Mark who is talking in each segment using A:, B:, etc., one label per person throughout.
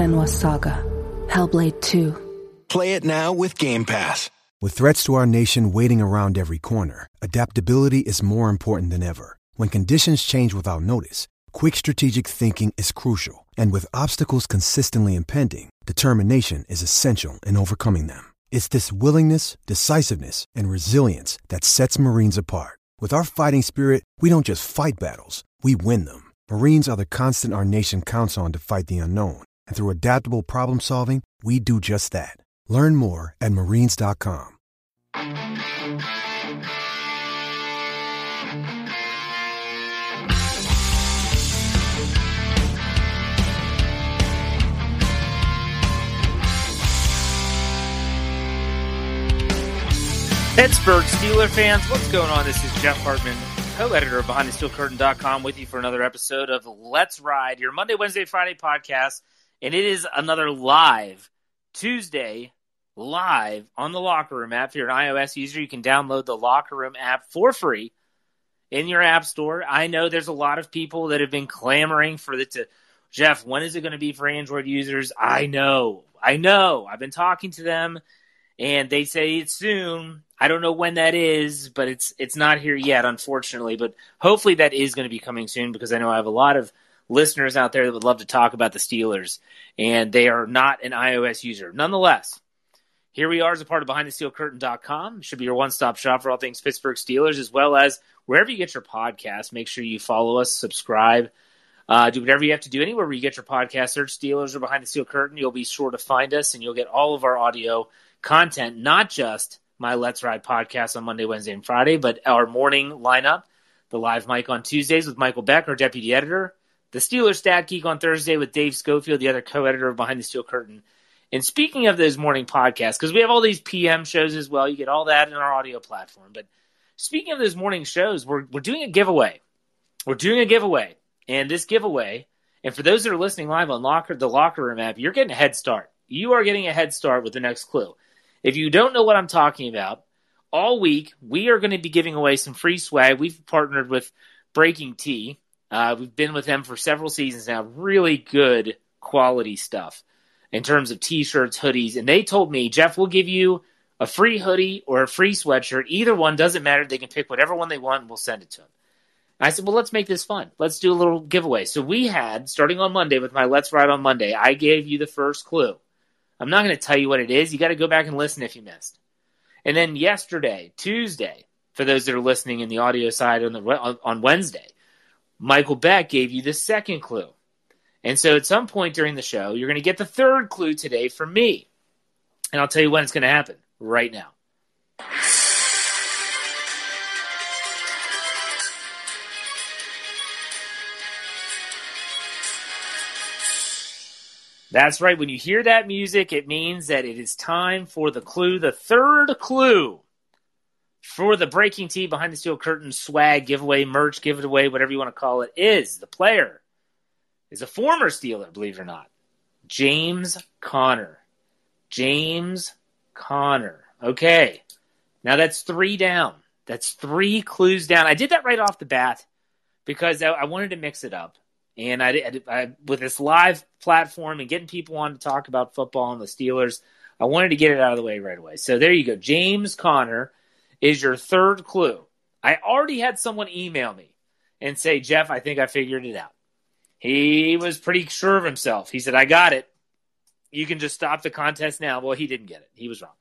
A: Senua's Saga. Hellblade 2.
B: Play it now with Game Pass.
C: With threats to our nation waiting around every corner, adaptability is more important than ever. When conditions change without notice, quick strategic thinking is crucial. And with obstacles consistently impending, determination is essential in overcoming them. It's this willingness, decisiveness, and resilience that sets Marines apart. With our fighting spirit, we don't just fight battles, we win them. Marines are the constant our nation counts on to fight the unknown. And through adaptable problem solving, we do just that. Learn more at marines.com.
D: Pittsburgh Steeler fans, what's going on? This is Jeff Hartman, co-editor of BehindTheSteelCurtain.com with you for another episode of Let's Ride, your Monday, Wednesday, Friday podcast. And it is another live Tuesday live on the Locker Room app. If you're an iOS user, you can download the Locker Room app for free in your app store. I know there's a lot of people that have been clamoring for it to Jeff, when is it going to be for Android users? I know. I know. I've been talking to them and they say it's soon. I don't know when that is, but it's it's not here yet, unfortunately. But hopefully that is going to be coming soon because I know I have a lot of listeners out there that would love to talk about the Steelers, and they are not an iOS user. Nonetheless, here we are as a part of BehindTheSteelCurtain.com. Should be your one-stop shop for all things Pittsburgh Steelers, as well as wherever you get your podcast. Make sure you follow us, subscribe, uh, do whatever you have to do anywhere where you get your podcast. Search Steelers or Behind the Steel Curtain. You'll be sure to find us, and you'll get all of our audio content, not just my Let's Ride podcast on Monday, Wednesday, and Friday, but our morning lineup, the live mic on Tuesdays with Michael Beck, our deputy editor, the Steelers Stat Geek on Thursday with Dave Schofield, the other co-editor of Behind the Steel Curtain. And speaking of those morning podcasts, because we have all these PM shows as well, you get all that in our audio platform. But speaking of those morning shows, we're we're doing a giveaway. We're doing a giveaway, and this giveaway, and for those that are listening live on Locker the Locker Room app, you're getting a head start. You are getting a head start with the next clue. If you don't know what I'm talking about, all week we are going to be giving away some free swag. We've partnered with BreakingT. Uh, we've been with them for several seasons now. Really good quality stuff in terms of t-shirts, hoodies, and they told me, Jeff, we'll give you a free hoodie or a free sweatshirt. Either one doesn't matter. They can pick whatever one they want, and we'll send it to them. I said, well, let's make this fun. Let's do a little giveaway. So we had, starting on Monday with my Let's Ride on Monday, I gave you the first clue. I'm not going to tell you what it is. You got to go back and listen if you missed. And then yesterday, Tuesday, for those that are listening in the audio side on the on Wednesday, Michael Beck gave you the second clue. And so at some point during the show, you're going to get the third clue today from me. And I'll tell you when it's going to happen right now. That's right. When you hear that music, it means that it is time for the clue, the third clue for the BreakingT Behind the Steel Curtain swag giveaway, merch giveaway, whatever you want to call it, is the player is a former Steeler, believe it or not, James Conner. James Conner. Okay. Now that's three down. That's three clues down. I did that right off the bat because I, I wanted to mix it up. And I, I, I, with this live platform and getting people on to talk about football and the Steelers, I wanted to get it out of the way right away. So there you go. James Conner is your third clue. I already had someone email me and say, Jeff, I think I figured it out. He was pretty sure of himself. He said, I got it. You can just stop the contest now. Well, he didn't get it. He was wrong.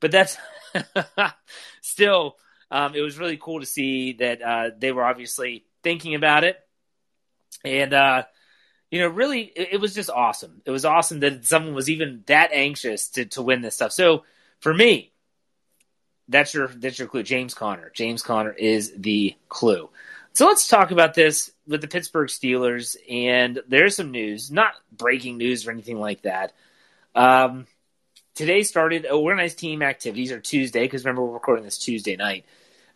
D: But that's still, um, it was really cool to see that uh, they were obviously thinking about it. And, uh, you know, really, it, it, was just awesome. It was awesome that someone was even that anxious to, to win this stuff. So for me, that's your that's your clue. James Conner. James Conner is the clue. So let's talk about this with the Pittsburgh Steelers. And there's some news, not breaking news or anything like that. Um, today started organized team activities, or Tuesday, because remember we're recording this Tuesday night.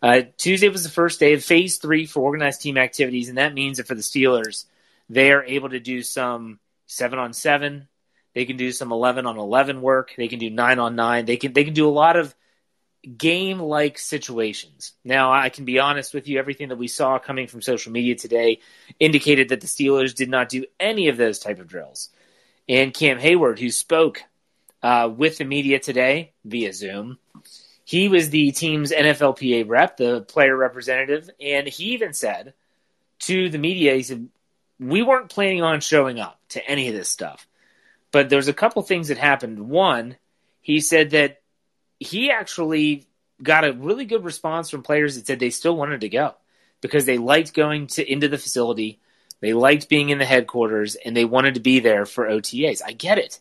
D: Uh, Tuesday was the first day of phase three for organized team activities, and that means that for the Steelers, they are able to do some seven on seven. They can do some eleven on eleven work. They can do nine on nine. They can they can do a lot of game like situations. Now, I can be honest with you, everything that we saw coming from social media today indicated that the Steelers did not do any of those type of drills. And Cam Hayward, who spoke uh, with the media today via Zoom, he was the team's NFLPA rep, the player representative, and he even said to the media, he said, We weren't planning on showing up to any of this stuff. But there's a couple things that happened. One, he said that he actually got a really good response from players that said they still wanted to go because they liked going to into the facility, they liked being in the headquarters, and they wanted to be there for OTAs. I get it.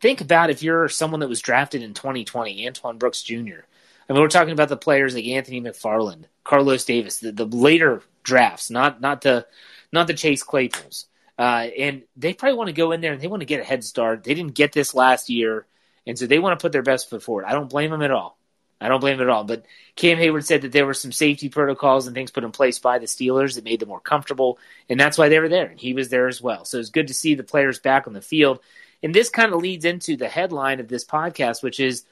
D: Think about if you're someone that was drafted in 2020, Antoine Brooks Jr. I mean, we're talking about the players like Anthony McFarland, Carlos Davis, the, the later drafts, not not the not the Chase Claypools. Uh, and they probably want to go in there and they want to get a head start. They didn't get this last year. And so they want to put their best foot forward. I don't blame them at all. I don't blame them at all. But Cam Hayward said that there were some safety protocols and things put in place by the Steelers that made them more comfortable, and that's why they were there. And he was there as well. So it's good to see the players back on the field. And this kind of leads into the headline of this podcast, which is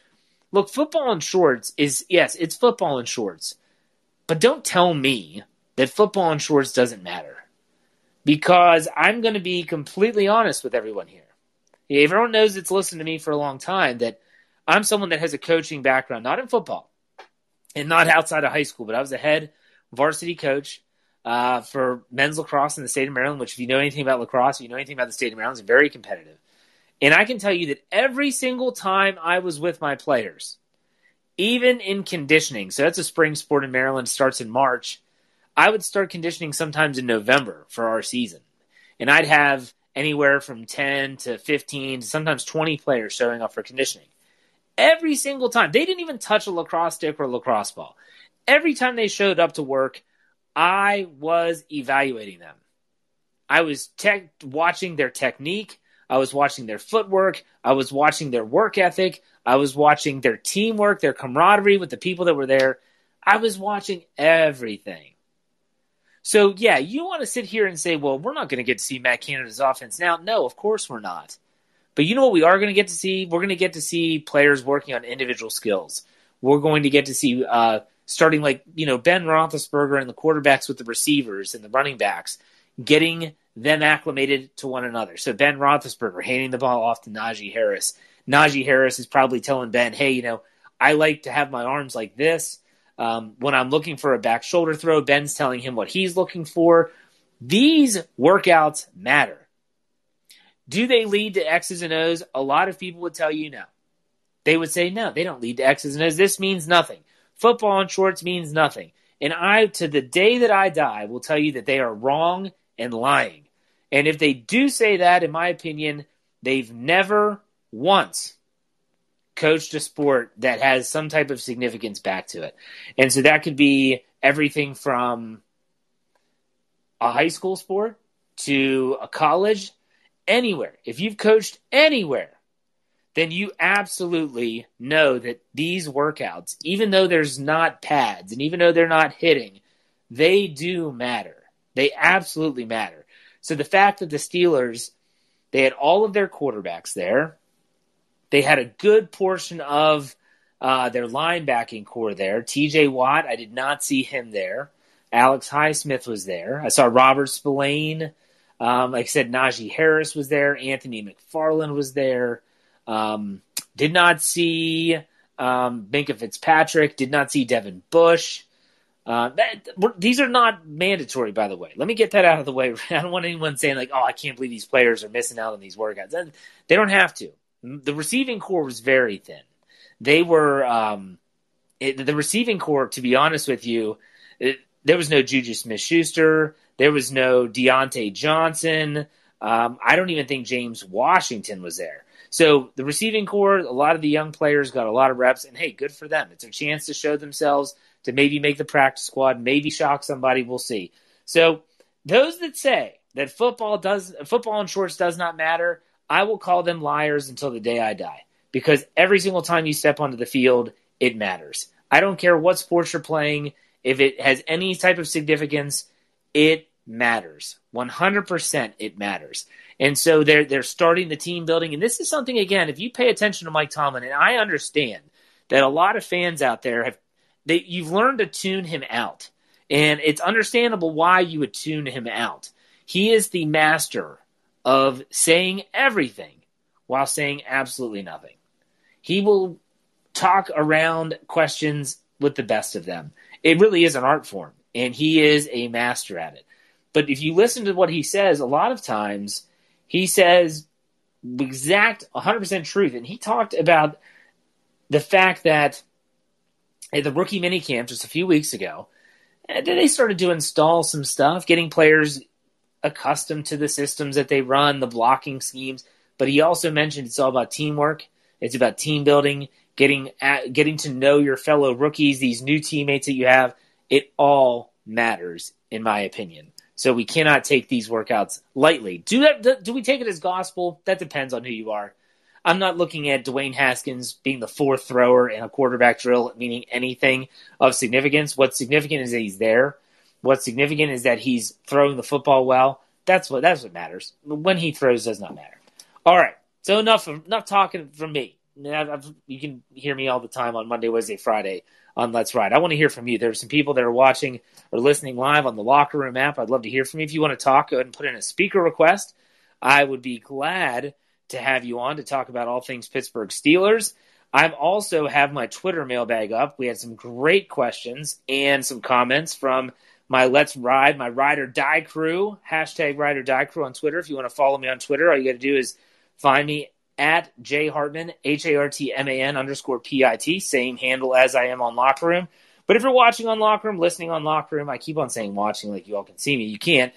D: look, football in shorts is, yes, it's football in shorts. But don't tell me that football in shorts doesn't matter. Because I'm going to be completely honest with everyone here. Everyone knows it's listened to me for a long time that I'm someone that has a coaching background, not in football and not outside of high school, but I was a head varsity coach uh, for men's lacrosse in the state of Maryland, which, if you know anything about lacrosse, if you know anything about the state of Maryland, is very competitive. And I can tell you that every single time I was with my players, even in conditioning, so that's a spring sport in Maryland, starts in March. I would start conditioning sometimes in November for our season. And I'd have anywhere from 10 to 15 to sometimes 20 players showing up for conditioning. Every single time. They didn't even touch a lacrosse stick or a lacrosse ball. Every time they showed up to work, I was evaluating them. I was watching their technique. I was watching their footwork. I was watching their work ethic. I was watching their teamwork, their camaraderie with the people that were there. I was watching everything. So yeah, you want to sit here and say, well, we're not going to get to see Matt Canada's offense now. No, of course we're not. But you know what we are going to get to see? We're going to get to see players working on individual skills. We're going to get to see uh, starting like you know Ben Roethlisberger and the quarterbacks with the receivers and the running backs, getting them acclimated to one another. So Ben Roethlisberger handing the ball off to Najee Harris. Najee Harris is probably telling Ben, "Hey, you know, I like to have my arms like this. Um, when I'm looking for a back shoulder throw, Ben's telling him what he's looking for. These workouts matter. Do they lead to X's and O's? A lot of people would tell you no. They would say no, they don't lead to X's and O's. This means nothing. Football in shorts means nothing. And I, to the day that I die, will tell you that they are wrong and lying. And if they do say that, in my opinion, they've never once coached a sport that has some type of significance back to it. And so that could be everything from a high school sport to a college, anywhere. If you've coached anywhere, then you absolutely know that these workouts, even though there's not pads and even though they're not hitting, they do matter. They absolutely matter. So the fact that the Steelers, they had all of their quarterbacks there, they had a good portion of uh, their linebacking corps there. TJ Watt, I did not see him there. Alex Highsmith was there. I saw Robert Spillane. Um, like I said, Najee Harris was there. Anthony McFarland was there. Um, did not see um, Fitzpatrick. Did not see Devin Bush. Uh, that, these are not mandatory, by the way. Let me get that out of the way. I don't want anyone saying like, "Oh, I can't believe these players are missing out on these workouts." They don't have to. The receiving corps was very thin. They were um, it, the receiving corps. To be honest with you, it, there was no Juju Smith-Schuster. There was no Diontae Johnson. Um, I don't even think James Washington was there. So the receiving corps, a lot of the young players got a lot of reps, and hey, good for them. It's a chance to show themselves to maybe make the practice squad, maybe shock somebody. We'll see. So those that say that football does football and shorts does not matter, I will call them liars until the day I die. Because every single time you step onto the field, it matters. I don't care what sports you're playing. If it has any type of significance, it matters. 100% it matters. And so they're they're starting the team building and this is something again if you pay attention to Mike Tomlin and I understand that a lot of fans out there have they, you've learned to tune him out. And it's understandable why you would tune him out. He is the master of saying everything while saying absolutely nothing. He will talk around questions with the best of them. It really is an art form, and he is a master at it. But if you listen to what he says, a lot of times he says exact 100% truth. And he talked about the fact that at the rookie minicamp just a few weeks ago, and they started to install some stuff, getting players accustomed to the systems that they run, the blocking schemes. But he also mentioned it's all about teamwork. It's about team building, getting at, getting to know your fellow rookies, these new teammates that you have. It all matters, in my opinion. So we cannot take these workouts lightly. Do that? Do we take it as gospel? That depends on who you are. I'm not looking at Dwayne Haskins being the fourth thrower in a quarterback drill, meaning anything of significance. What's significant is that he's there. What's significant is that he's throwing the football well. That's what that's what matters. When he throws does not matter. All right. So enough enough talking from me. you can hear me all the time on Monday, Wednesday, Friday on Let's Ride. I want to hear from you. There are some people that are watching or listening live on the Locker Room app. I'd love to hear from you. If you want to talk, go ahead and put in a speaker request. I would be glad to have you on to talk about all things Pittsburgh Steelers. I also have my Twitter mailbag up. We had some great questions and some comments from my Let's Ride, my Ride or Die crew, hashtag Ride or Die crew on Twitter. If you want to follow me on Twitter, all you got to do is find me at J Hartman, H A R T M A N underscore P I T, same handle as I am on Locker Room. But if you're watching on Locker Room, listening on Locker Room, I keep on saying watching like you all can see me. You can't.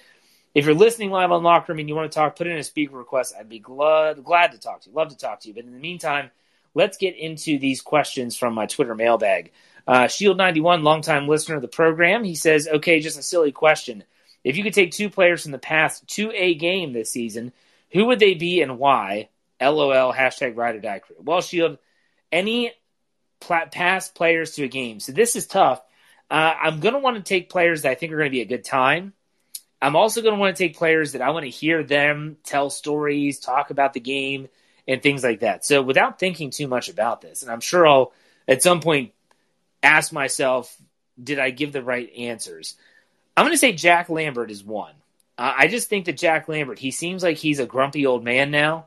D: If you're listening live on Locker Room and you want to talk, put in a speaker request. I'd be glad glad to talk to you. Love to talk to you. But in the meantime, let's get into these questions from my Twitter mailbag. Uh, Shield91, longtime listener of the program, he says, "Okay, just a silly question. If you could take two players from the past to a game this season, who would they be and why?" LOL. Hashtag Ride or Die Crew. Well, Shield, any past players to a game. So this is tough. Uh, I'm going to want to take players that I think are going to be a good time. I'm also going to want to take players that I want to hear them tell stories, talk about the game, and things like that. So without thinking too much about this, and I'm sure I'll at some point ask myself, did I give the right answers? I'm going to say Jack Lambert is one. Uh, I just think that Jack Lambert, he seems like he's a grumpy old man now.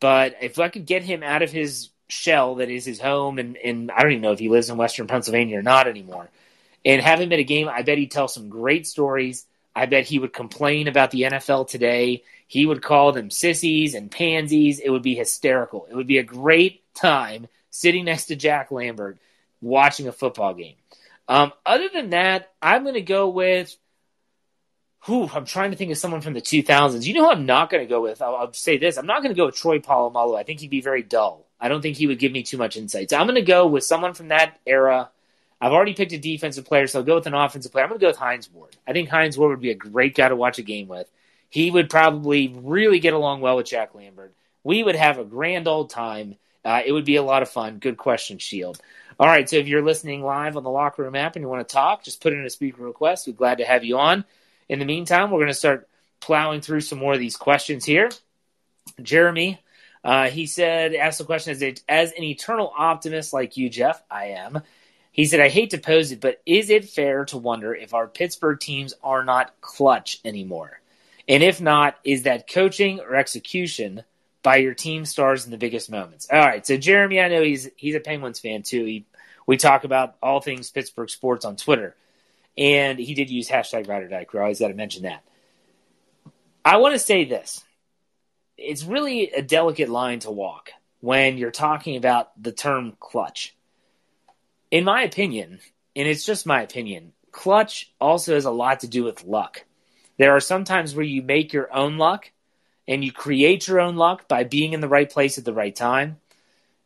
D: But if I could get him out of his shell that is his home, and, and I don't even know if he lives in Western Pennsylvania or not anymore, and have him at a game, I bet he'd tell some great stories. I bet he would complain about the NFL today. He would call them sissies and pansies. It would be hysterical. It would be a great time sitting next to Jack Lambert watching a football game. Um, other than that, I'm going to go with. Whew, I'm trying to think of someone from the 2000s. You know who I'm not going to go with? I'll, I'll, say this. I'm not going to go with Troy Polamalu. I think he'd be very dull. I don't think he would give me too much insight. So I'm going to go with someone from that era I've already picked a defensive player, so I'll go with an offensive player. I'm going to go with Hines Ward. I think Hines Ward would be a great guy to watch a game with. He would probably really get along well with Jack Lambert. We would have a grand old time. Uh, it would be a lot of fun. Good question, Shield. All right, so if you're listening live on the Locker Room app and you want to talk, just put in a speaker request. We're glad to have you on. In the meantime, we're going to start plowing through some more of these questions here. Jeremy Uh, he said, asked the question as, a, as an eternal optimist like you, Jeff, I am. He said, I hate to pose it, but is it fair to wonder if our Pittsburgh teams are not clutch anymore? And if not, is that coaching or execution by your team stars in the biggest moments? All right. So Jeremy, I know he's he's a Penguins fan too. He we talk about all things Pittsburgh sports on Twitter. And he did use hashtag ride or die crew. I always got to mention that. I want to say this. It's really a delicate line to walk when you're talking about the term clutch. In my opinion, and it's just my opinion, clutch also has a lot to do with luck. There are some times where you make your own luck and you create your own luck by being in the right place at the right time.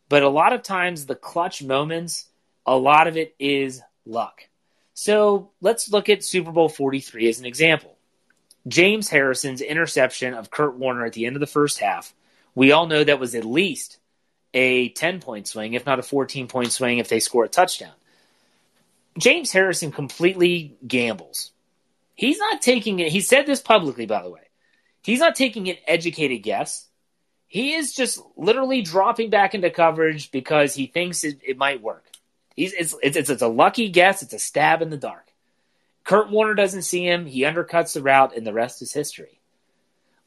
D: But a lot of times, the clutch moments, a lot of it is luck. So let's look at Super Bowl 43 as an example. James Harrison's interception of Kurt Warner at the end of the first half, we all know that was at least a 10 point swing, if not a 14 point swing if they score a touchdown. James Harrison completely gambles. He's not taking it. He said this publicly, by the way. He's not taking an educated guess. He is just literally dropping back into coverage because he thinks it, it might work. He's, it's, it's, it's a lucky guess. It's a stab in the dark. Kurt Warner doesn't see him. He undercuts the route, and the rest is history.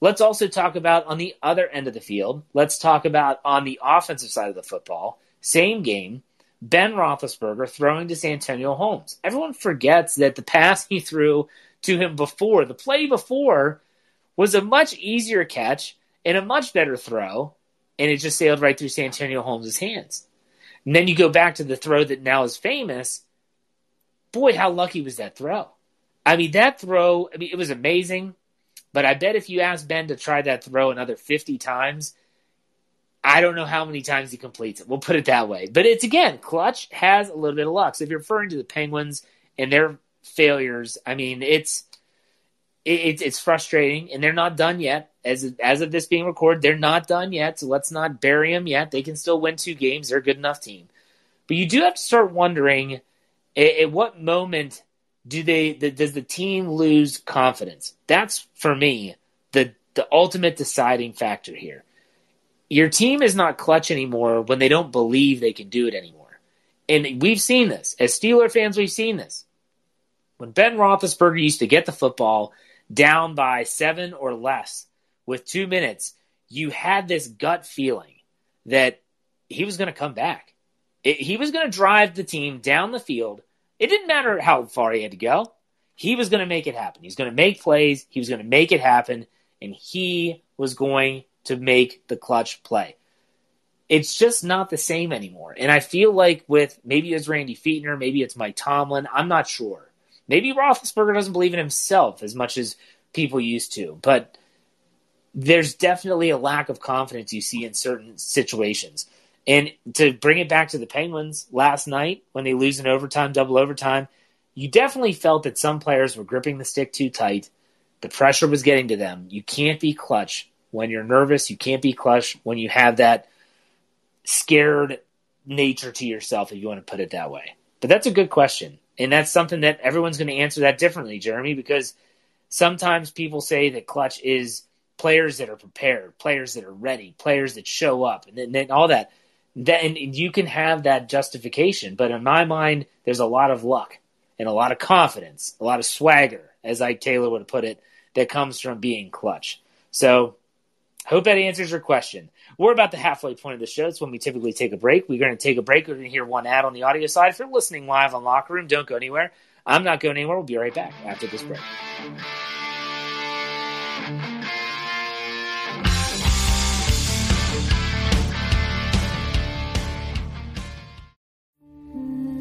D: Let's also talk about on the other end of the field. Let's talk about on the offensive side of the football. Same game. Ben Roethlisberger throwing to Santonio Holmes. Everyone forgets that the pass he threw to him before, the play before, was a much easier catch and a much better throw, and it just sailed right through Santonio Holmes' hands. And then you go back to the throw that now is famous. Boy, how lucky was that throw? I mean, that throw, I mean, it was amazing. But I bet if you ask Ben to try that throw another 50 times, I don't know how many times he completes it. We'll put it that way. But it's again, clutch has a little bit of luck. So if you're referring to the Penguins and their failures, I mean, it's it, it's frustrating, and they're not done yet. As as of this being recorded, they're not done yet. So let's not bury them yet. They can still win two games. They're a good enough team. But you do have to start wondering at, at what moment do they the, does the team lose confidence? That's for me the the ultimate deciding factor here. Your team is not clutch anymore when they don't believe they can do it anymore. And we've seen this. As Steeler fans, we've seen this. When Ben Roethlisberger used to get the football down by seven or less with two minutes, you had this gut feeling that he was going to come back. It, he was going to drive the team down the field. It didn't matter how far he had to go. He was going to make it happen. He was going to make plays. He was going to make it happen. And he was going to make the clutch play. It's just not the same anymore. And I feel like with maybe it's Randy Fichtner, maybe it's Mike Tomlin. I'm not sure. Maybe Roethlisberger doesn't believe in himself as much as people used to, but there's definitely a lack of confidence you see in certain situations. And to bring it back to the Penguins last night when they lose in overtime, double overtime, you definitely felt that some players were gripping the stick too tight. The pressure was getting to them. You can't be clutch when you're nervous. You can't be clutch when you have that scared nature to yourself, if you want to put it that way. But that's a good question. And that's something that everyone's going to answer that differently, Jeremy, because sometimes people say that clutch is players that are prepared, players that are ready, players that show up, and then, then all that. Then you can have that justification. But in my mind, there's a lot of luck and a lot of confidence, a lot of swagger, as Ike Taylor would put it, that comes from being clutch. So, hope that answers your question. We're about the halfway point of the show. It's when we typically take a break. We're going to take a break. We're going to hear one ad on the audio side. If you're listening live on Locker Room, don't go anywhere. I'm not going anywhere. We'll be right back after this break.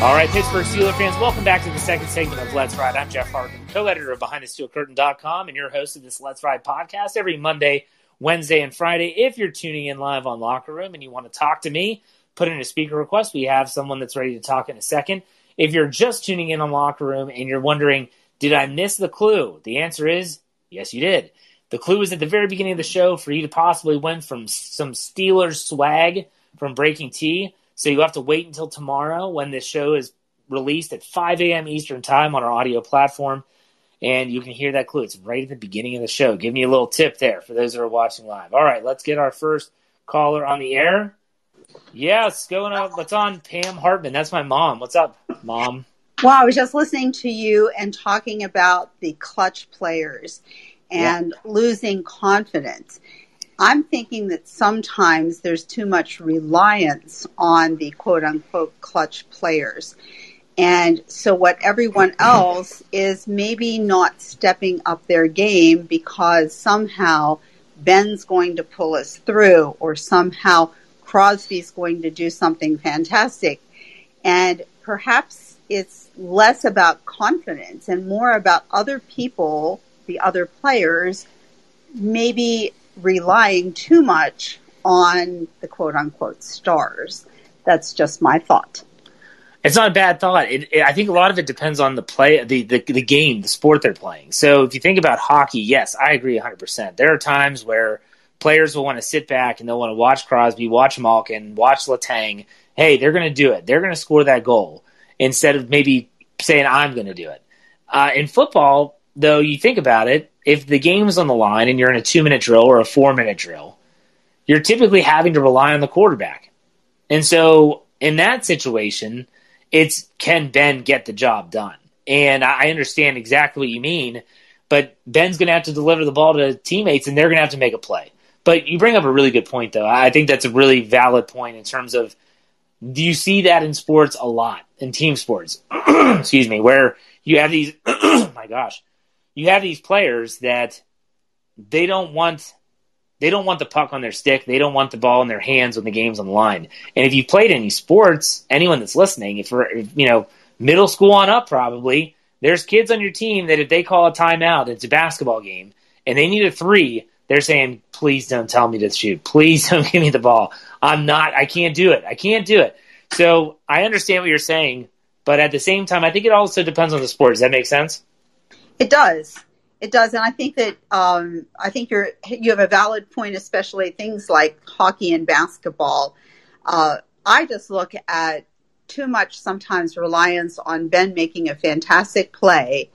D: All right, Pittsburgh Steelers fans, welcome back to the second segment of Let's Ride. I'm Jeff Hartman, co-editor of BehindTheSteelCurtain.com and your host of this Let's Ride podcast every Monday, Wednesday, and Friday. If you're tuning in live on Locker Room and you want to talk to me, put in a speaker request. We have someone that's ready to talk in a second. If you're just tuning in on Locker Room and you're wondering, did I miss the clue? The answer is yes, you did. The clue is at the very beginning of the show for you to possibly win from some Steelers swag from BreakingT. So you have to wait until tomorrow when this show is released at 5 a.m. Eastern Time on our audio platform. And you can hear that clue. It's right at the beginning of the show. Give me a little tip there for those that are watching live. All right, let's get our first caller on the air. Yes, going up. What's on Pam Hartman? That's my mom. What's up, mom?
E: Well, I was just listening to you and talking about the clutch players and yeah. losing confidence. I'm thinking that sometimes there's too much reliance on the quote unquote clutch players. And so what everyone else is maybe not stepping up their game because somehow Ben's going to pull us through or somehow Crosby's going to do something fantastic. And perhaps it's less about confidence and more about other people, the other players, maybe relying too much on the quote unquote stars. That's just my thought.
D: It's not a bad thought. It, it, I think a lot of it depends on the play, the, the the game, the sport they're playing. So if you think about hockey, yes, I agree 100. percent There are times where players will want to sit back and they'll want to watch Crosby, watch Malkin, watch Letang. Hey, they're going to do it. They're going to score that goal instead of maybe saying I'm going to do it. Uh, in football, though, you think about it, if the game's on the line and you're in a two minute drill or a four minute drill, you're typically having to rely on the quarterback. And so in that situation, it's can Ben get the job done? And I understand exactly what you mean, but Ben's going to have to deliver the ball to teammates and they're going to have to make a play. But you bring up a really good point, though. I think that's a really valid point in terms of do you see that in sports a lot, in team sports? Excuse me, where you have these, my gosh, you have these players that they don't want they don't want the puck on their stick. They don't want the ball in their hands when the game's on the line. And if you've played any sports, anyone that's listening, if, if you know middle school on up, probably there's kids on your team that if they call a timeout, it's a basketball game, and they need a three, they're saying, "Please don't tell me to shoot. Please don't give me the ball. I'm not. I can't do it. I can't do it." So I understand what you're saying, but at the same time, I think it also depends on the sport. Does that make sense?
E: It does. It does, and I think that um, I think you're you have a valid point, especially things like hockey and basketball. Uh, I just look at too much sometimes reliance on Ben making a fantastic play,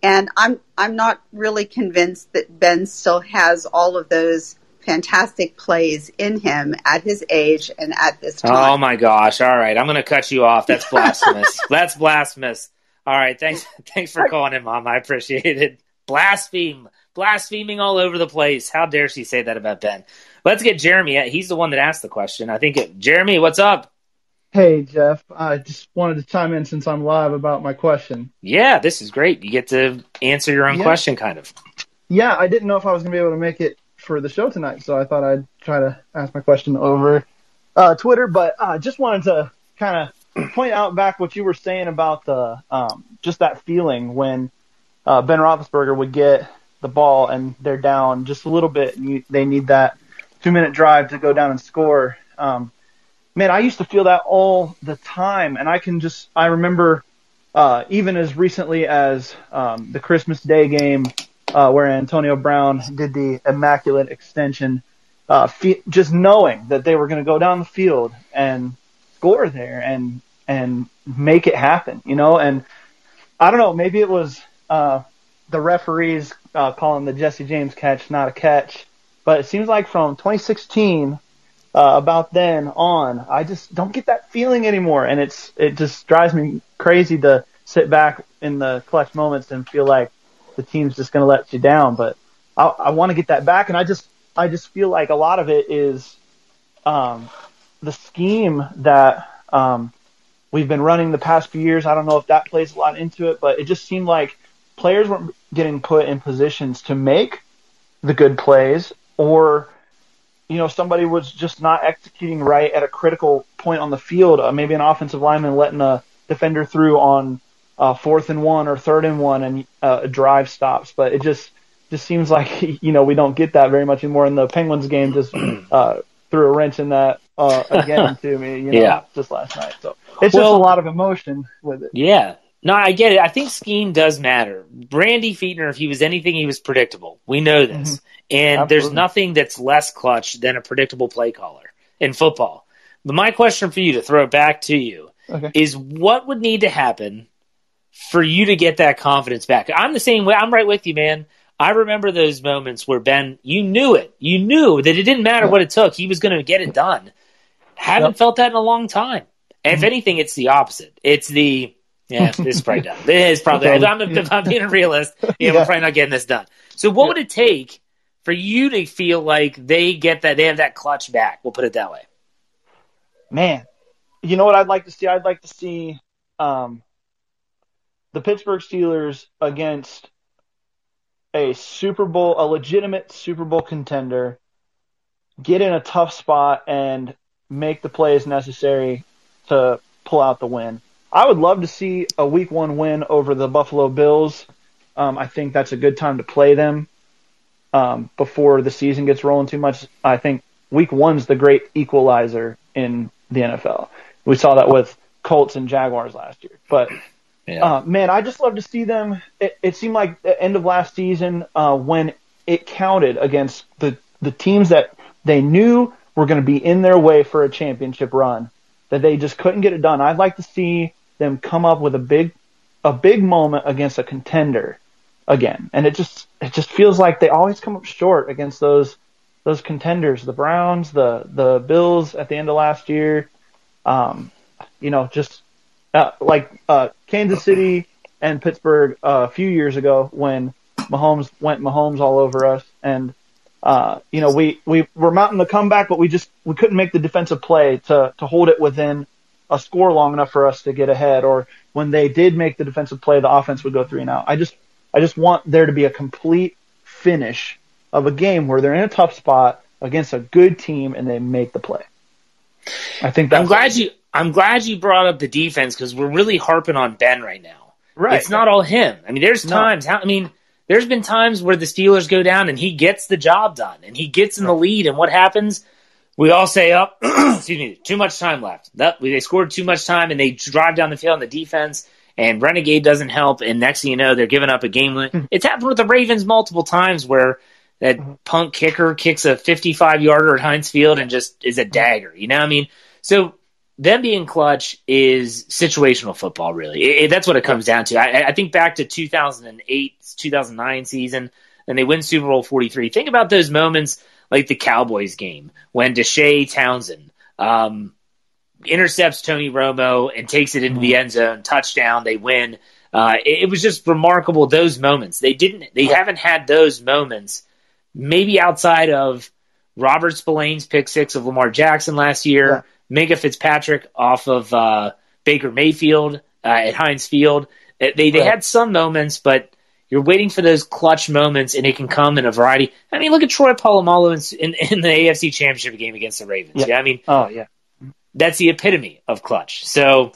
E: and I'm I'm not really convinced that Ben still has all of those fantastic plays in him at his age and at this time.
D: Oh my gosh! All right, I'm going to cut you off. That's blasphemous. That's blasphemous. All right, thanks thanks for calling in, Mom. I appreciate it. Blaspheme, blaspheming all over the place. How dare she say that about Ben? Let's get Jeremy. He's the one that asked the question. I think it, Jeremy, what's up?
F: Hey Jeff, I just wanted to chime in since I'm live about my question.
D: Yeah, this is great. You get to answer your own yeah. question, kind of.
F: Yeah, I didn't know if I was going to be able to make it for the show tonight, so I thought I'd try to ask my question over uh, Twitter. But I uh, just wanted to kind of point out back what you were saying about the um, just that feeling when uh, Ben Roethlisberger would get the ball and they're down just a little bit, and you, they need that two minute drive to go down and score. Um, man, I used to feel that all the time, and I can just I remember uh, even as recently as um, the Christmas Day game uh, where Antonio Brown did the immaculate extension. Uh, just knowing that they were going to go down the field and score there and and make it happen, you know. And I don't know, maybe it was uh, the referees uh, calling the Jesse James catch not a catch, but it seems like from 2016 uh, about then on, I just don't get that feeling anymore, and it's it just drives me crazy to sit back in the clutch moments and feel like the team's just going to let you down. But I, I want to get that back, and I just I just feel like a lot of it is um, the scheme that um, we've been running the past few years. I don't know if that plays a lot into it, but it just seemed like players weren't getting put in positions to make the good plays, or you know somebody was just not executing right at a critical point on the field. Uh, maybe an offensive lineman letting a defender through on uh, fourth and one or third and one, and uh, a drive stops. But it just just seems like you know we don't get that very much anymore. And the Penguins game just uh, threw a wrench in that uh, again to me. You know,
D: Yeah.
F: just last night. So it's just a lot of emotion with it.
D: Yeah. No, I get it. I think scheme does matter. Brandy Fichtner, if he was anything, he was predictable. We know this. And there's nothing that's less clutch than a predictable play caller in football. But my question for you to throw it back to you
F: Okay.
D: is what would need to happen for you to get that confidence back? I'm the same way. I'm right with you, man. I remember those moments where Ben, you knew it. You knew that it didn't matter what it took. He was going to get it done. Haven't
F: Yep.
D: felt that in a long time. And if anything, it's the opposite. It's the yeah, this is probably done. This is probably. If I'm, if I'm being a realist, yeah,
F: Yeah.
D: we're probably not getting this done. So, what would it take for you to feel like they get that they have that clutch back? We'll put it that way.
F: man, you know what I'd like to see? I'd like to see um, the Pittsburgh Steelers against a Super Bowl, a legitimate Super Bowl contender, get in a tough spot and make the plays necessary to pull out the win. I would love to see a Week One win over the Buffalo Bills. Um, I think that's a good time to play them um, before the season gets rolling too much. I think Week One's the great equalizer in the NFL. We saw that with Colts and Jaguars last year. But
D: Yeah.
F: uh, man, I just love to see them. It, it seemed like the end of last season uh, when it counted against the the teams that they knew were going to be in their way for a championship run, that they just couldn't get it done. I'd like to see them come up with a big a big moment against a contender again, and it just it just feels like they always come up short against those those contenders, the Browns, the the Bills at the end of last year. Um, you know, just uh, like uh, Kansas City and Pittsburgh uh, a few years ago when Mahomes went Mahomes all over us, and uh, you know we we were mounting the comeback, but we just we couldn't make the defensive play to to hold it within a score long enough for us to get ahead. Or when they did make the defensive play, the offense would go three and out. I just I just want there to be a complete finish of a game where they're in a tough spot against a good team and they make the play. I think that's
D: I'm glad you. I'm glad you brought up the defense because we're really harping on Ben right now.
F: right.
D: It's not all him. I mean, there's
F: No.
D: times. How, I mean, there's been times where the Steelers go down and he gets the job done and he gets in the lead. And what happens? We all say, "Up, oh, excuse me, too much time left." That they scored too much time and they drive down the field on the defense. And Renegade doesn't help. And next thing you know, they're giving up a game. win. Hmm. it's happened with the Ravens multiple times where that hmm. punk kicker kicks a 55 yarder at Heinz Field and just is a hmm. dagger. You know what I mean? So them being clutch is situational football, really. It, it- that's what it comes down to. I, I think back to 2008, 2009 season, and they win Super Bowl 43. Think about those moments like the Cowboys game when Deshea Townsend um, intercepts Tony Romo and takes it into the end zone, touchdown, they win. Uh, it, it was just remarkable those moments. They didn't. They haven't had those moments. Maybe outside of Robert Spillane's pick six of Lamar Jackson last year, Minkah Fitzpatrick off of uh, Baker Mayfield uh, at Heinz Field. Uh, They they
F: Right.
D: had some moments, but you're waiting for those clutch moments, and it can come in a variety. I mean, look at Troy Polamalu in, in, in the AFC Championship game against the Ravens.
F: Yeah.
D: Yeah, I mean,
F: Oh yeah.
D: that's the epitome of clutch. So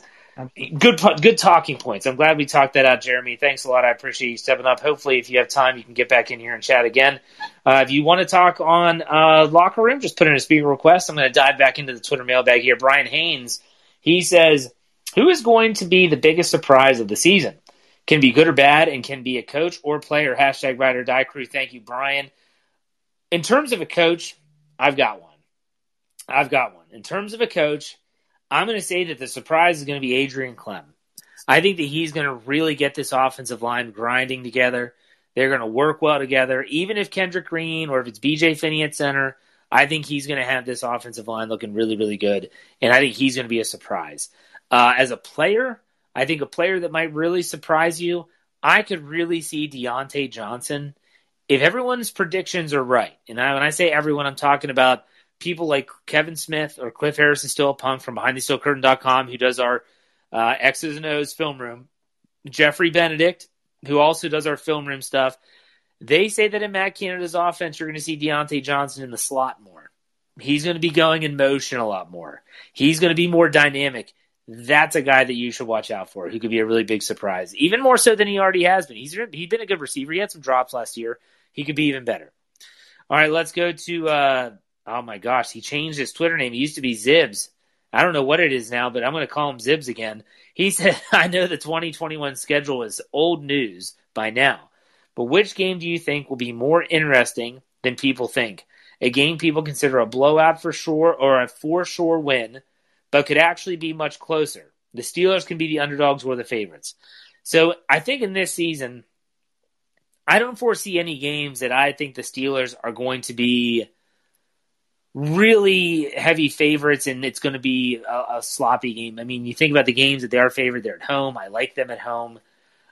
D: good good talking points. I'm glad we talked that out, Jeremy. Thanks a lot. I appreciate you stepping up. Hopefully, if you have time, you can get back in here and chat again. Uh, if you want to talk on uh, locker room, just put in a speaker request. I'm going to dive back into the Twitter mailbag here. Brian Haynes, he says, "Who is going to be the biggest surprise of the season? Can be good or bad, and can be a coach or player." Hashtag Ride or Die Crew. Thank you, Brian. In terms of a coach, I've got one. I've got one. In terms of a coach, I'm going to say that the surprise is going to be Adrian Klemm. I think that he's going to really get this offensive line grinding together. They're going to work well together. Even if Kendrick Green or if it's BJ Finney at center, I think he's going to have this offensive line looking really, really good. And I think he's going to be a surprise. Uh, as a player, I think a player that might really surprise you, I could really see Diontae Johnson. If everyone's predictions are right, and I, when I say everyone, I'm talking about people like Kevin Smith or Cliff Harrison Still Punk from BehindTheSteelCurtain.com, who does our uh, X's and O's film room, Jeffrey Benedict, who also does our film room stuff. They say that in Matt Canada's offense, you're going to see Diontae Johnson in the slot more. He's going to be going in motion a lot more. He's going to be more dynamic. that's a guy that you should watch out for who could be a really big surprise, even more so than he already has been. He's he's been a good receiver. He had some drops last year. He could be even better. All right, let's go to uh, oh my gosh, he changed his Twitter name. He used to be Zibs. I don't know what it is now, but I'm going to call him Zibs again. He said, "I know the 2021 schedule is old news by now, but which game do you think will be more interesting than people think? A game people consider a blowout for sure or a for sure win?" but could actually be much closer. The Steelers can be the underdogs or the favorites. So I think in this season, I don't foresee any games that I think the Steelers are going to be really heavy favorites and it's going to be a, a, sloppy game. I mean, you think about the games that they are favored, they're at home. I like them at home.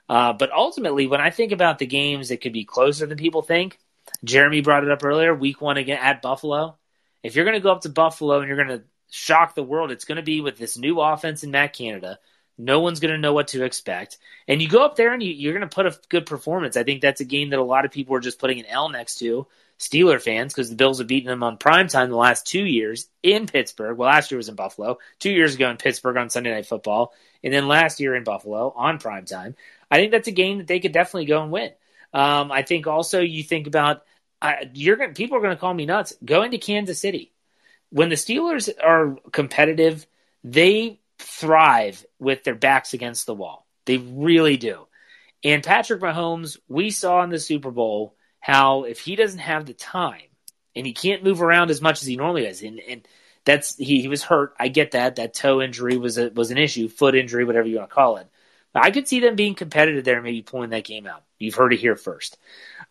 D: Uh, but ultimately, when I think about the games that could be closer than people think, Jeremy brought it up earlier, week one again at Buffalo. If you're going to go up to Buffalo and you're going to shock the world. It's going to be with this new offense in Matt Canada. No one's going to know what to expect. And you go up there and you, are going to put a good performance. I think that's a game that a lot of people are just putting an L next to, Steeler fans, because the Bills have beaten them on prime time the last two years in Pittsburgh. Well, last year was in Buffalo, two years ago in Pittsburgh on Sunday Night Football, and then last year in Buffalo on prime time. I think that's a game that they could definitely go and win. Um, I think also you think about uh, you're going people are going to call me nuts. Going to Kansas City when the Steelers are competitive, they thrive with their backs against the wall. They really do. And Patrick Mahomes, we saw in the Super Bowl how if he doesn't have the time and he can't move around as much as he normally does, and, and that's he, he was hurt. I get that. That toe injury was a, was an issue, foot injury, whatever you want to call it. I could see them being competitive there, maybe pulling that game out. You've heard it here first.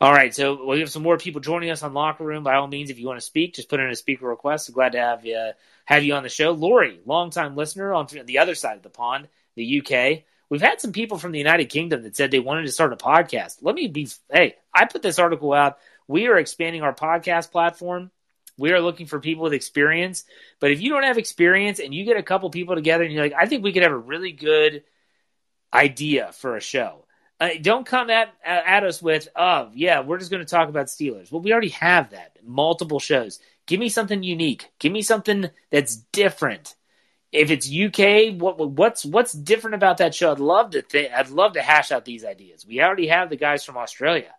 D: All right, so we have some more people joining us on Locker Room. By all means, if you want to speak, just put in a speaker request. glad to have you have you on the show. Lori, longtime listener on the other side of the pond, the UK. We've had some people from the United Kingdom that said they wanted to start a podcast. Let me be hey, I put this article out. We are expanding our podcast platform. We are looking for people with experience. But if you don't have experience and you get a couple people together and you're like, I think we could have a really good idea for a show. Uh, don't come at at us with, oh yeah, we're just going to talk about Steelers. Well, we already have that multiple shows. Give me something unique. Give me something that's different. If it's UK, what what's what's different about that show? I'd love to th- I'd love to hash out these ideas. We already have the guys from Australia,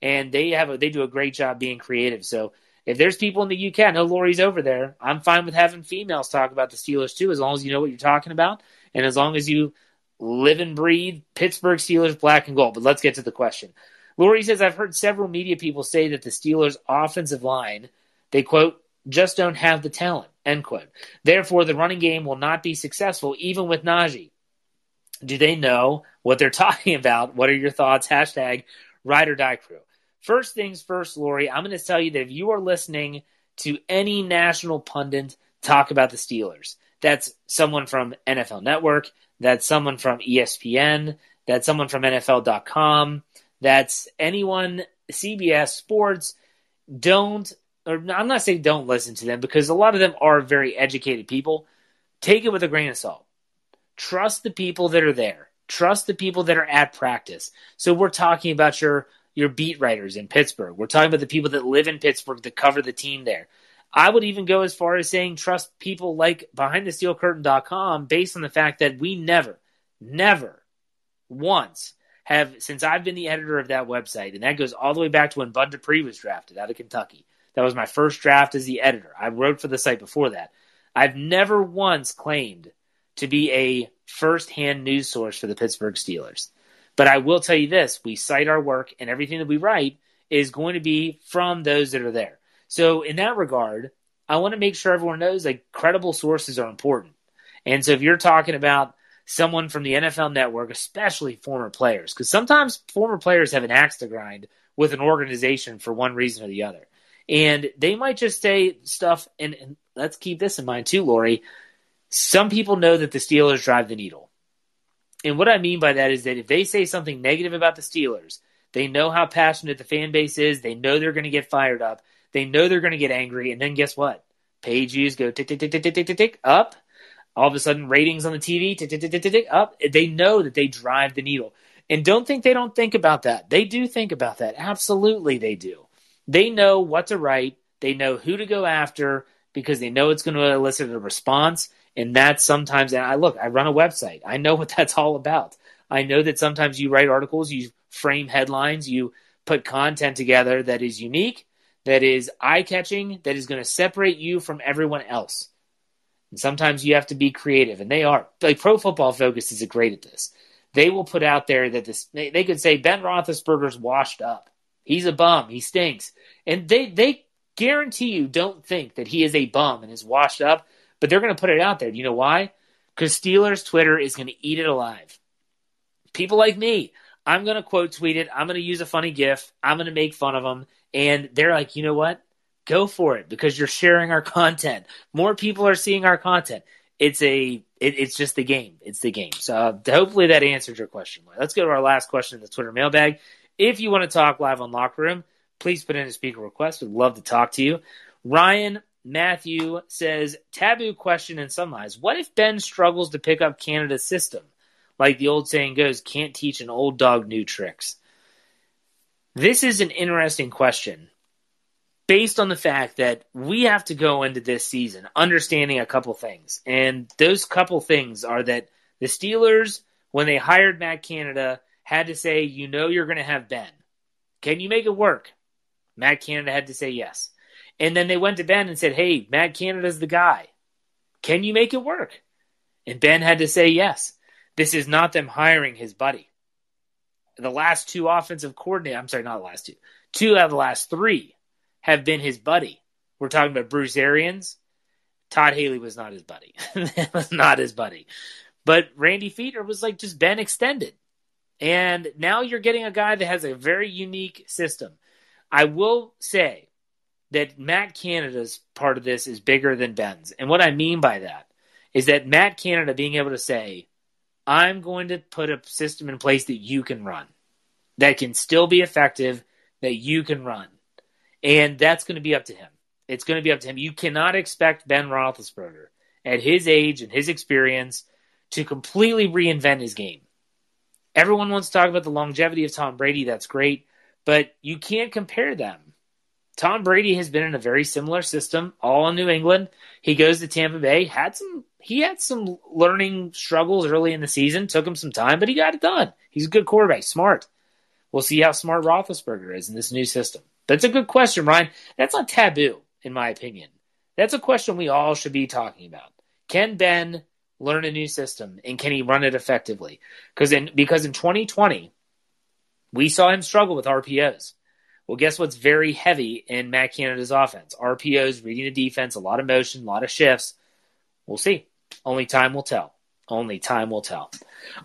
D: and they have a, they do a great job being creative. So if there's people in the UK, I know Lori's over there. I'm fine with having females talk about the Steelers too, as long as you know what you're talking about, and as long as you live and breathe Pittsburgh Steelers black and gold. But let's get to the question. Lori says, I've heard several media people say that the Steelers' offensive line, they quote, just don't have the talent, end quote. Therefore, the running game will not be successful, even with Najee. Do they know what they're talking about? What are your thoughts? Hashtag ride or die crew. First things first, Lori, I'm going to tell you that if you are listening to any national pundit talk about the Steelers, that's someone from NFL Network, that's someone from ESPN. That's someone from NFL.com. That's anyone, CBS Sports. Don't, or I'm not saying don't listen to them because a lot of them are very educated people. Take it with a grain of salt. Trust the people that are there. Trust the people that are at practice. So we're talking about your your beat writers in Pittsburgh. We're talking about the people that live in Pittsburgh that cover the team there. I would even go as far as saying trust people like BehindTheSteelCurtain.com based on the fact that we never, never once have, since I've been the editor of that website, and that goes all the way back to when Bud Dupree was drafted out of Kentucky. That was my first draft as the editor. I wrote for the site before that. I've never once claimed to be a first-hand news source for the Pittsburgh Steelers. But I will tell you this we cite our work, and everything that we write is going to be from those that are there. So in that regard, I want to make sure everyone knows like credible sources are important. And so if you're talking about someone from the NFL network, especially former players, because sometimes former players have an axe to grind with an organization for one reason or the other. And they might just say stuff, and, and let's keep this in mind too, Lori. Some people know that the Steelers drive the needle. And what I mean by that is that if they say something negative about the Steelers, they know how passionate the fan base is, they know they're going to get fired up, they know they're going to get angry, and then guess what? Page views go tick tick tick tick tick tick tick tick up. All of a sudden, ratings on the TV tick tick tick tick tick tick up. They know that they drive the needle, and don't think they don't think about that. They do think about that. Absolutely, they do. They know what to write. They know who to go after because they know it's going to elicit a response. And that's sometimes, and I look, I run a website. I know what that's all about. I know that sometimes you write articles, you frame headlines, you put content together that is unique, that is eye catching, that is going to separate you from everyone else. And sometimes you have to be creative, and they are. Like Pro Football Focus is great at this. They will put out there that this, they, they could say Ben Roethlisberger's washed up. He's a bum. He stinks. And they, they guarantee you don't think that he is a bum and is washed up, but they're going to put it out there. You know why? Because Steelers Twitter is going to eat it alive. People like me, I'm going to quote tweet it. I'm going to use a funny GIF. I'm going to make fun of them. And they're like, you know what? Go for it because you're sharing our content. More people are seeing our content. It's a, it, it's just the game. It's the game. So uh, hopefully that answered your question. Let's go to our last question in the Twitter mailbag. If you want to talk live on Locker Room, please put in a speaker request. We'd love to talk to you. Ryan Matthew says, taboo question in some eyes. What if Ben struggles to pick up Canada's system? Like the old saying goes, can't teach an old dog new tricks. This is an interesting question based on the fact that we have to go into this season understanding a couple things. And those couple things are that the Steelers, when they hired Matt Canada, had to say, you know, you're going to have Ben. Can you make it work? Matt Canada had to say yes. And then they went to Ben and said, Hey, Matt Canada's the guy. Can you make it work? And Ben had to say yes. This is not them hiring his buddy. The last two offensive coordinators, I'm sorry, not the last two, two out of the last three have been his buddy. We're talking about Bruce Arians. Todd Haley was not his buddy. was not his buddy. But Randy Fichtner was like just Ben extended. And now you're getting a guy that has a very unique system. I will say that Matt Canada's part of this is bigger than Ben's. And what I mean by that is that Matt Canada being able to say, I'm going to put a system in place that you can run, that can still be effective, that you can run. And that's going to be up to him. It's going to be up to him. You cannot expect Ben Roethlisberger at his age and his experience to completely reinvent his game. Everyone wants to talk about the longevity of Tom Brady. That's great. But you can't compare them. Tom Brady has been in a very similar system, all in New England. He goes to Tampa Bay, had some he had some learning struggles early in the season, took him some time, but he got it done. He's a good quarterback, smart. We'll see how smart Roethlisberger is in this new system. That's a good question, Ryan. That's not taboo, in my opinion. That's a question we all should be talking about. Can Ben learn a new system and can he run it effectively? Because in because in 2020, we saw him struggle with RPOs. Well, guess what's very heavy in Matt Canada's offense? RPOs, reading the defense, a lot of motion, a lot of shifts. We'll see. Only time will tell. Only time will tell.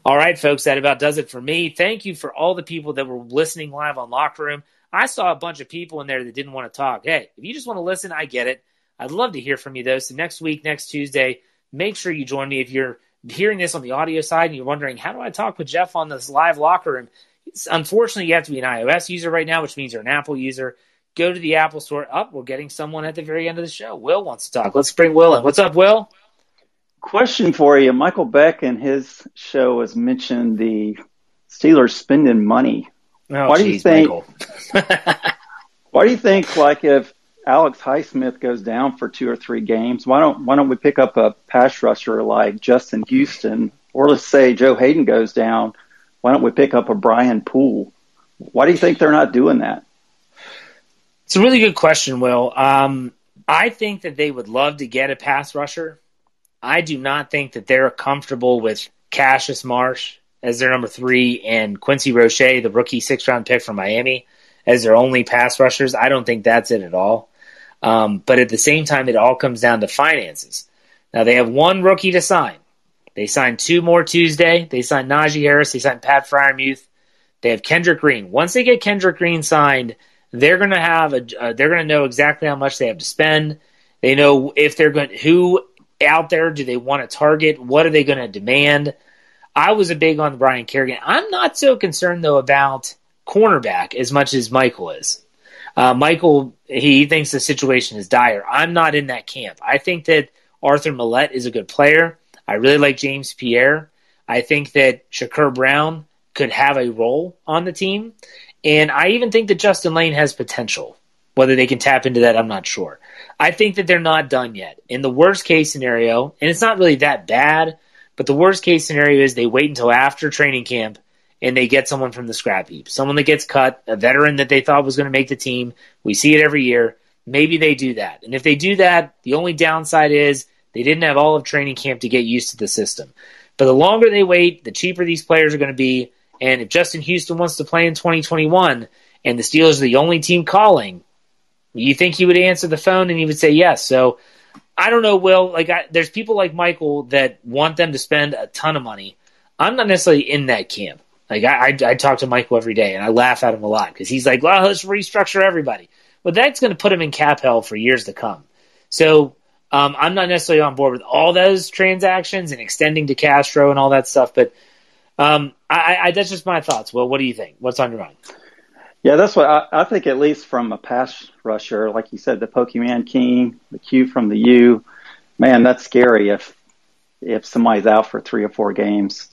D: All right, folks, that about does it for me. Thank you for all the people that were listening live on Locker Room. I saw a bunch of people in there that didn't want to talk. Hey, if you just want to listen, I get it. I'd love to hear from you, though. So next week, next Tuesday, make sure you join me. If you're hearing this on the audio side and you're wondering, how do I talk with Jeff on this live locker room? unfortunately, you have to be an iOS user right now, which means you're an Apple user. Go to the Apple Store. Up, oh, we're getting someone at the very end of the show. Will wants to talk. Let's bring Will in. What's up, Will?
G: Question for you. Michael Beck in his show has mentioned the Steelers spending money.
D: Oh, why do you think?
G: why do you think, like, if Alex Highsmith goes down for two or three games, why don't why don't we pick up a pass rusher like Justin Houston, or let's say Joe Haden goes down? Why don't we pick up a Brian Poole? Why do you think they're not doing that?
D: It's a really good question, Will. Um, I think that they would love to get a pass rusher. I do not think that they're comfortable with Cassius Marsh as their number three and Quincy Roche, the rookie six round pick from Miami, as their only pass rushers. I don't think that's it at all. Um, but at the same time, it all comes down to finances. Now they have one rookie to sign. They signed two more Tuesday. They signed Najee Harris. They signed Pat Freiermuth. They have Kendrick Green. Once they get Kendrick Green signed, they're going to have a. Uh, they're going to know exactly how much they have to spend. They know if they're going who out there do they want to target. What are they going to demand? I was a big on Brian Kerrigan. I'm not so concerned though about cornerback as much as Michael is. Uh, Michael, he thinks the situation is dire. I'm not in that camp. I think that Arthur Maulet is a good player. I really like James Pierre. I think that Shakur Brown could have a role on the team. And I even think that Justin Layne has potential. Whether they can tap into that, I'm not sure. I think that they're not done yet. In the worst case scenario, and it's not really that bad, but the worst case scenario is they wait until after training camp and they get someone from the scrap heap, someone that gets cut, a veteran that they thought was going to make the team. We see it every year. Maybe they do that. And if they do that, the only downside is they didn't have all of training camp to get used to the system. But the longer they wait, the cheaper these players are going to be. And if Justin Houston wants to play in 2021 and the Steelers are the only team calling, you think he would answer the phone and he would say yes. So I don't know, Will. Like, I, there's people like Michael that want them to spend a ton of money. I'm not necessarily in that camp. Like, I, I, I talk to Michael every day and I laugh at him a lot because he's like, well, let's restructure everybody. But that's going to put him in cap hell for years to come. So um, I'm not necessarily on board with all those transactions and extending to Castro and all that stuff. But um, I, I, that's just my thoughts. Well, what do you think? What's on your mind?
G: Yeah, that's what I, I think. At least from a pass rusher, like you said, the Pokemon King, the Q from the U, man, that's scary. If if somebody's out for three or four games,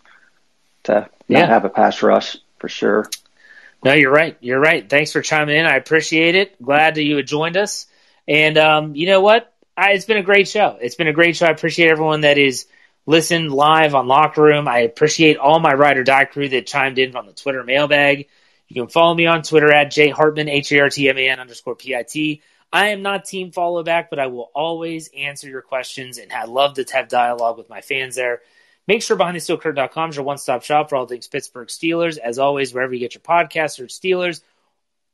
G: to yeah. have a pass rush for sure.
D: No, you're right. You're right. Thanks for chiming in. I appreciate it. Glad that you had joined us. And um, you know what? I, it's been a great show. It's been a great show. I appreciate everyone that is listened live on Locker Room. I appreciate all my ride or die crew that chimed in on the Twitter mailbag. You can follow me on Twitter at J Hartman, H A R T M A N underscore P I T. I am not team follow back, but I will always answer your questions and I love to have dialogue with my fans there. Make sure BehindTheSteelCurtain.com is your one stop shop for all things Pittsburgh Steelers. As always, wherever you get your podcasts or Steelers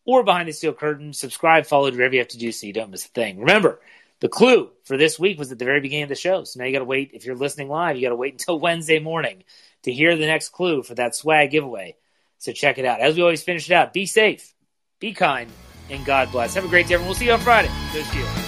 D: or Behind the Steel Curtain, subscribe, follow, whatever you have to do so you don't miss a thing. Remember, the clue for this week was at the very beginning of the show. So now you got to wait. If you're listening live, you got to wait until Wednesday morning to hear the next clue for that swag giveaway. So check it out. As we always finish it out, be safe, be kind, and God bless. Have a great day, everyone. We'll see you on Friday. Go Steelers.